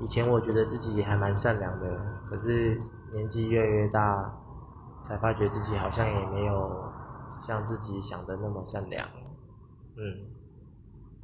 以前我觉得自己还蛮善良的可是年纪越来越大才发觉自己好像也没有像自己想的那么善良。嗯。